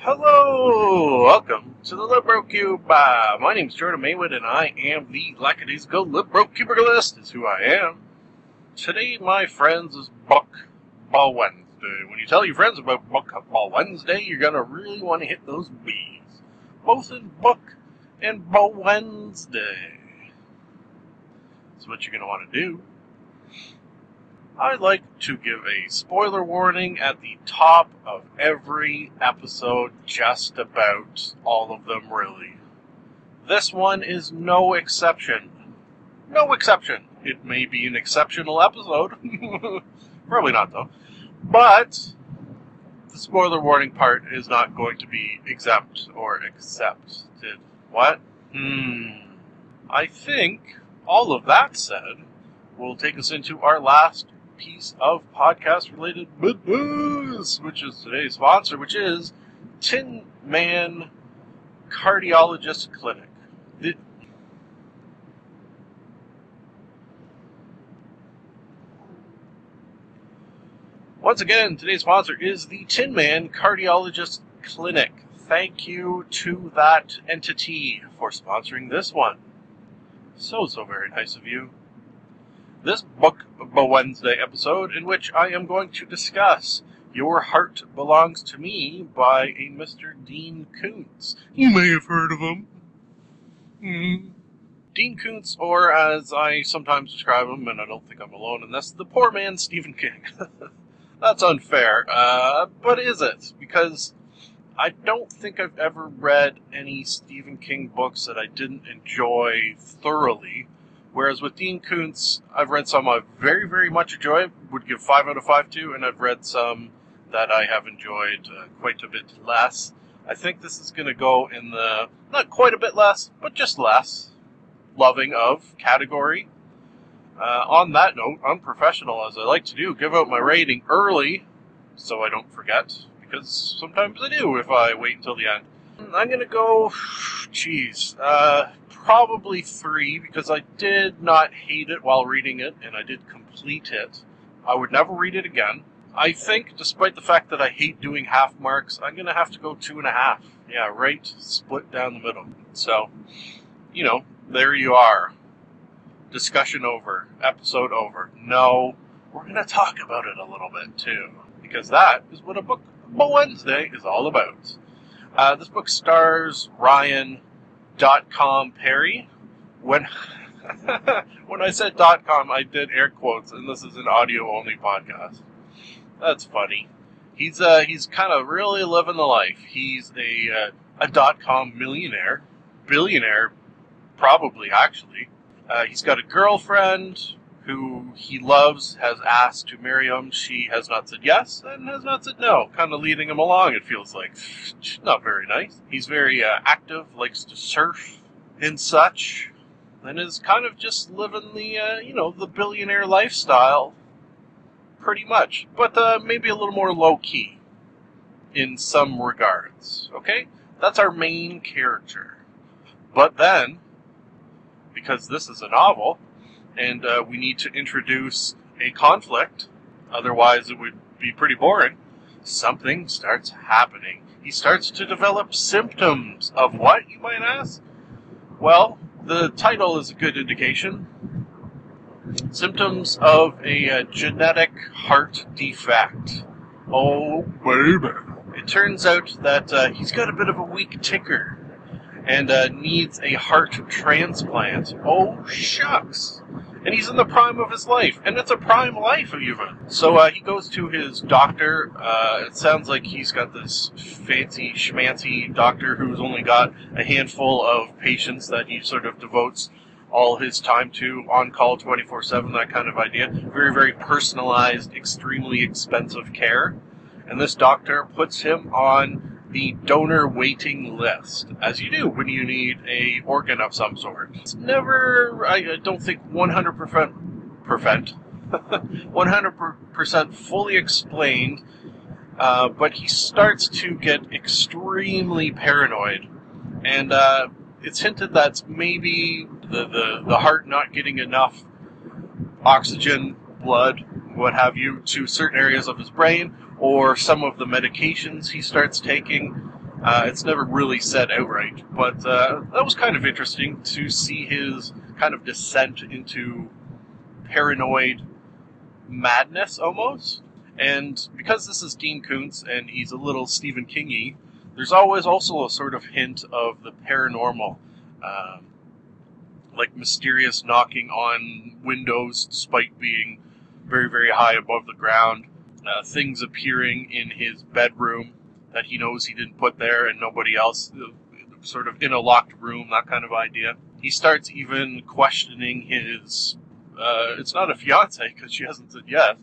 Hello, welcome to the Libro Cube. Uh, my name's Jordan Maywood, and I am the lackadaisical Libro Cubicalist, is who I am. Today, my friends, is Book Ball Wednesday. When you tell your friends about Book Ball Wednesday, you're gonna really want to hit those B's, both in Book and Ball Wednesday. That's what you're gonna want to do. I'd like to give a spoiler warning at the top of every episode, just about all of them, really. This one is no exception. No exception. It may be an exceptional episode. Probably not, though. But the spoiler warning part is not going to be exempt or accepted. What? Hmm. I think all of that said will take us into our last piece of podcast related news, which is today's sponsor, which is Tin Man Cardiologist Clinic. The- Once again, today's sponsor is the Tin Man Cardiologist Clinic. Thank you to that entity for sponsoring this one. So, so very nice of you this Book Wednesday episode, in which I am going to discuss Your Heart Belongs to Me by a Mr. Dean Koontz. You may have heard of him. Mm. Dean Koontz, or as I sometimes describe him, and I don't think I'm alone in this, the poor man Stephen King. That's unfair, uh, but is it? Because I don't think I've ever read any Stephen King books that I didn't enjoy thoroughly. Whereas with Dean Koontz, I've read some I very, very much enjoy, would give 5 out of 5 to, and I've read some that I have enjoyed uh, quite a bit less. I think this is going to go in the, not quite a bit less, but just less, loving of category. Uh, on that note, unprofessional as I like to do, give out my rating early so I don't forget, because sometimes I do if I wait until the end. I'm to go, geez, uh, probably three because I did not hate it while reading it and I did complete it. I would never read it again. I think, despite the fact that I hate doing half marks, I'm to have to go two and a half. Yeah, right, split down the middle. So, you know, there you are. Discussion over. Episode over. No, we're to talk about it a little bit too, because that is what a book a Wednesday is all about. Uh, this book stars Ryan dot com Perry. When when I said dot com, I did air quotes, and this is an audio only podcast. That's funny. He's uh he's kind of really living the life. He's a uh, a dot com millionaire, billionaire, probably actually. Uh, he's got a girlfriend who he loves, has asked to marry him. She has not said yes and has not said no, kind of leading him along, it feels like. Not very nice. He's very uh, active, likes to surf and such, and is kind of just living the, uh, you know, the billionaire lifestyle, pretty much. But uh, maybe a little more low key in some regards, okay? That's our main character. But then, because this is a novel, and uh, we need to introduce a conflict, otherwise, it would be pretty boring. Something starts happening. He starts to develop symptoms of what, you might ask? Well, the title is a good indication. Symptoms of a uh, genetic heart defect. Oh, baby. It turns out that uh, he's got a bit of a weak ticker and uh, needs a heart transplant. Oh, shucks and he's in the prime of his life, and it's a prime life even. So uh, he goes to his doctor. Uh, it sounds like he's got this fancy schmancy doctor who's only got a handful of patients that he sort of devotes all his time to, on call 24 7, that kind of idea. Very, very personalized, extremely expensive care. and this doctor puts him on the donor waiting list, as you do when you need a organ of some sort. It's never, I don't think, 100% prevent, 100% fully explained, uh, but he starts to get extremely paranoid, and uh, it's hinted that maybe the, the, the heart not getting enough oxygen, blood, what have you, to certain areas of his brain, or some of the medications he starts taking. Uh, it's never really said outright, but uh, that was kind of interesting to see his kind of descent into paranoid madness almost. And because this is Dean Koontz and he's a little Stephen Kingy, there's always also a sort of hint of the paranormal. Um, like mysterious knocking on windows despite being very, very high above the ground. Uh, things appearing in his bedroom that he knows he didn't put there and nobody else, uh, sort of in a locked room, that kind of idea. He starts even questioning his, uh, it's not a fiance because she hasn't said yes,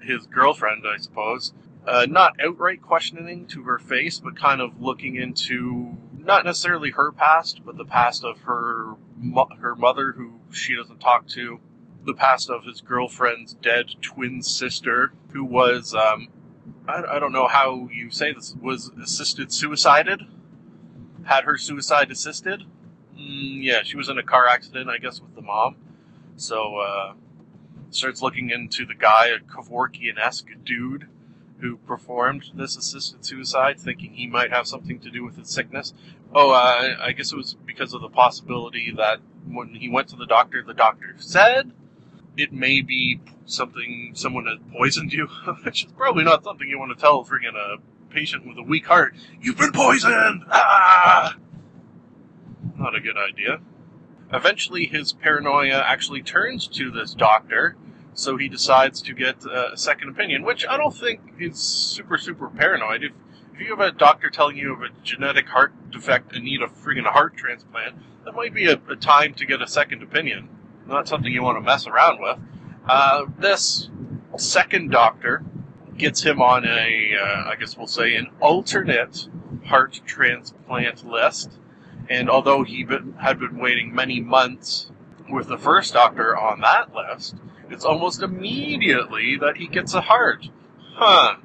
his girlfriend, I suppose. Uh, not outright questioning to her face, but kind of looking into not necessarily her past, but the past of her mo- her mother, who she doesn't talk to, the past of his girlfriend's dead twin sister, who was um, I, I don't know how you say this was assisted suicided, had her suicide assisted. Mm, yeah, she was in a car accident, I guess, with the mom. So uh, starts looking into the guy, a Kevorkian-esque dude who performed this assisted suicide, thinking he might have something to do with his sickness. Oh, uh, I guess it was because of the possibility that when he went to the doctor, the doctor said it may be something someone has poisoned you, which is probably not something you want to tell friggin' a patient with a weak heart. You've been poisoned! Ah! Not a good idea. Eventually, his paranoia actually turns to this doctor, so he decides to get a second opinion, which I don't think is super, super paranoid. If, if you have a doctor telling you of a genetic heart defect and need a friggin' heart transplant, that might be a, a time to get a second opinion. Not something you want to mess around with. Uh, this second doctor gets him on a, uh, I guess we'll say, an alternate heart transplant list. And although he been, had been waiting many months with the first doctor on that list, it's almost immediately that he gets a heart. Huh.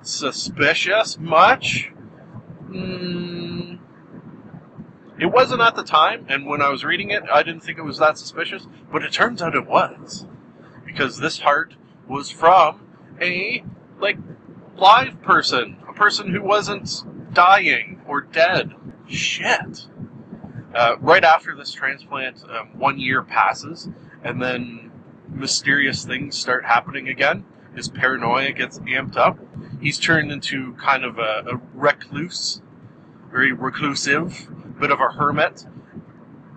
Suspicious much? Mm, it wasn't at the time, and when I was reading it, I didn't think it was that suspicious, but it turns out it was. Because this heart was from a, like, live person. A person who wasn't dying or dead. Shit. Uh, right after this transplant, um, one year passes, and then mysterious things start happening again. His paranoia gets amped up. He's turned into kind of a, a recluse, very reclusive, bit of a hermit.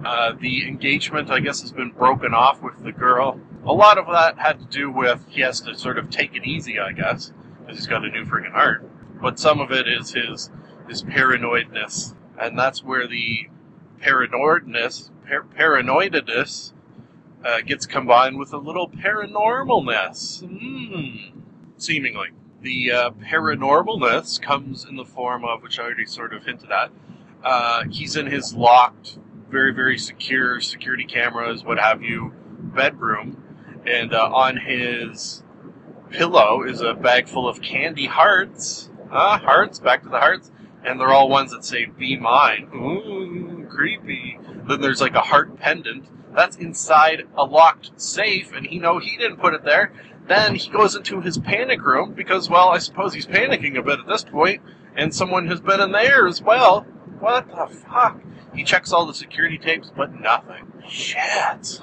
Uh, the engagement, I guess, has been broken off with the girl. A lot of that had to do with he has to sort of take it easy, I guess, because he's got a new friggin' heart. But some of it is his his paranoidness, and that's where the paranoidness, par- paranoidedness, uh, gets combined with a little paranormalness. Mm, seemingly. The uh, paranormalness comes in the form of, which I already sort of hinted at, uh, he's in his locked, very, very secure security cameras, what have you, bedroom, and uh, on his pillow is a bag full of candy hearts. Ah, hearts, back to the hearts. And they're all ones that say, be mine. Ooh, creepy. Then there's like a heart pendant. That's inside a locked safe, and he know he didn't put it there. Then he goes into his panic room because, well, I suppose he's panicking a bit at this point, and someone has been in there as well. What the fuck? He checks all the security tapes, but nothing. Shit.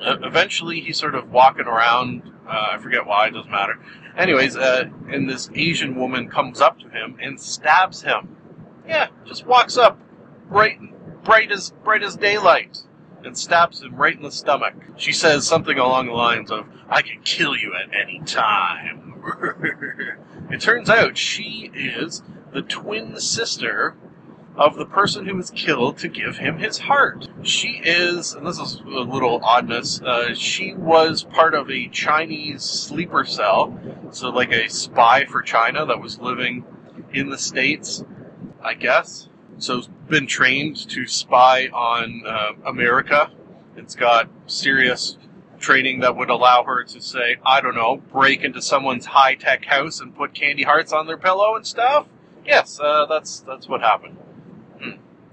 Uh, eventually, he's sort of walking around. Uh, I forget why, it doesn't matter. Anyways, uh, and this Asian woman comes up to him and stabs him. Yeah, just walks up, bright, bright as bright as daylight, and stabs him right in the stomach. She says something along the lines of, "I can kill you at any time." it turns out she is the twin sister of the person who was killed to give him his heart. She is, and this is a little oddness, uh, she was part of a Chinese sleeper cell So, like a spy for China that was living in the States, I guess. So, been trained to spy on uh, America. It's got serious training that would allow her to say, I don't know, break into someone's high tech house and put candy hearts on their pillow and stuff. Yes, uh, that's that's what happened.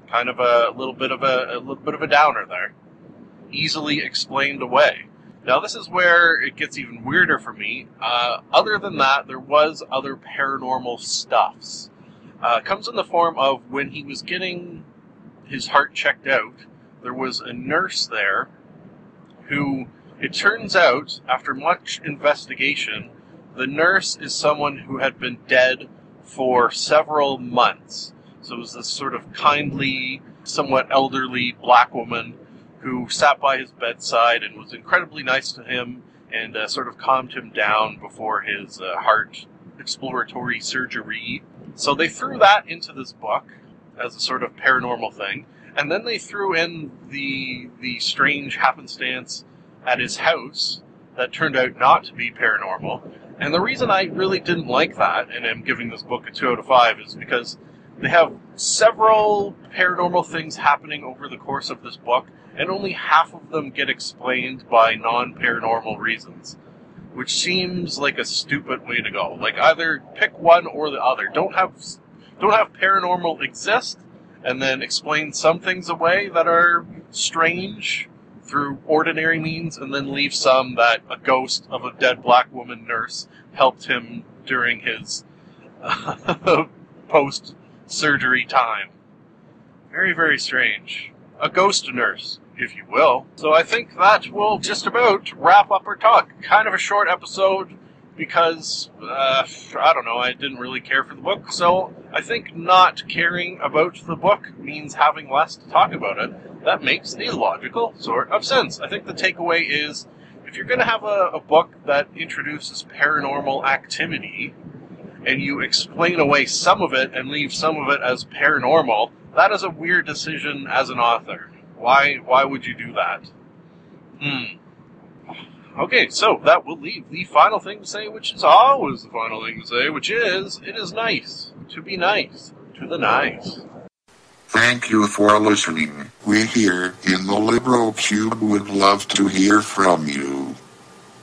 Kind of a little bit of a, a little bit of a downer there. Easily explained away. Now this is where it gets even weirder for me. Uh, other than that, there was other paranormal stuffs. Uh, comes in the form of when he was getting his heart checked out, there was a nurse there who it turns out, after much investigation, the nurse is someone who had been dead for several months. So it was this sort of kindly, somewhat elderly black woman who sat by his bedside and was incredibly nice to him and uh, sort of calmed him down before his uh, heart exploratory surgery. So they threw that into this book as a sort of paranormal thing, and then they threw in the the strange happenstance at his house that turned out not to be paranormal. And the reason I really didn't like that, and am giving this book a 2 out of 5, is because they have several paranormal things happening over the course of this book, and only half of them get explained by non paranormal reasons. Which seems like a stupid way to go. Like either pick one or the other. Don't have don't have paranormal exist and then explain some things away that are strange through ordinary means, and then leave some that a ghost of a dead black woman nurse helped him during his post surgery time. Very, very strange. A ghost nurse, if you will. So I think that will just about wrap up our talk. Kind of a short episode because, uh, I don't know, I didn't really care for the book. So I think not caring about the book means having less to talk about it that makes a logical sort of sense. I think the takeaway is if you're going to have a, a book that introduces paranormal activity and you explain away some of it and leave some of it as paranormal, that is a weird decision as an author. Why why would you do that? Hmm. Okay, so that will leave the final thing to say, which is always the final thing to say, which is it is nice to be nice to the nice. Thank you for listening. We here in the Libro Cube would love to hear from you.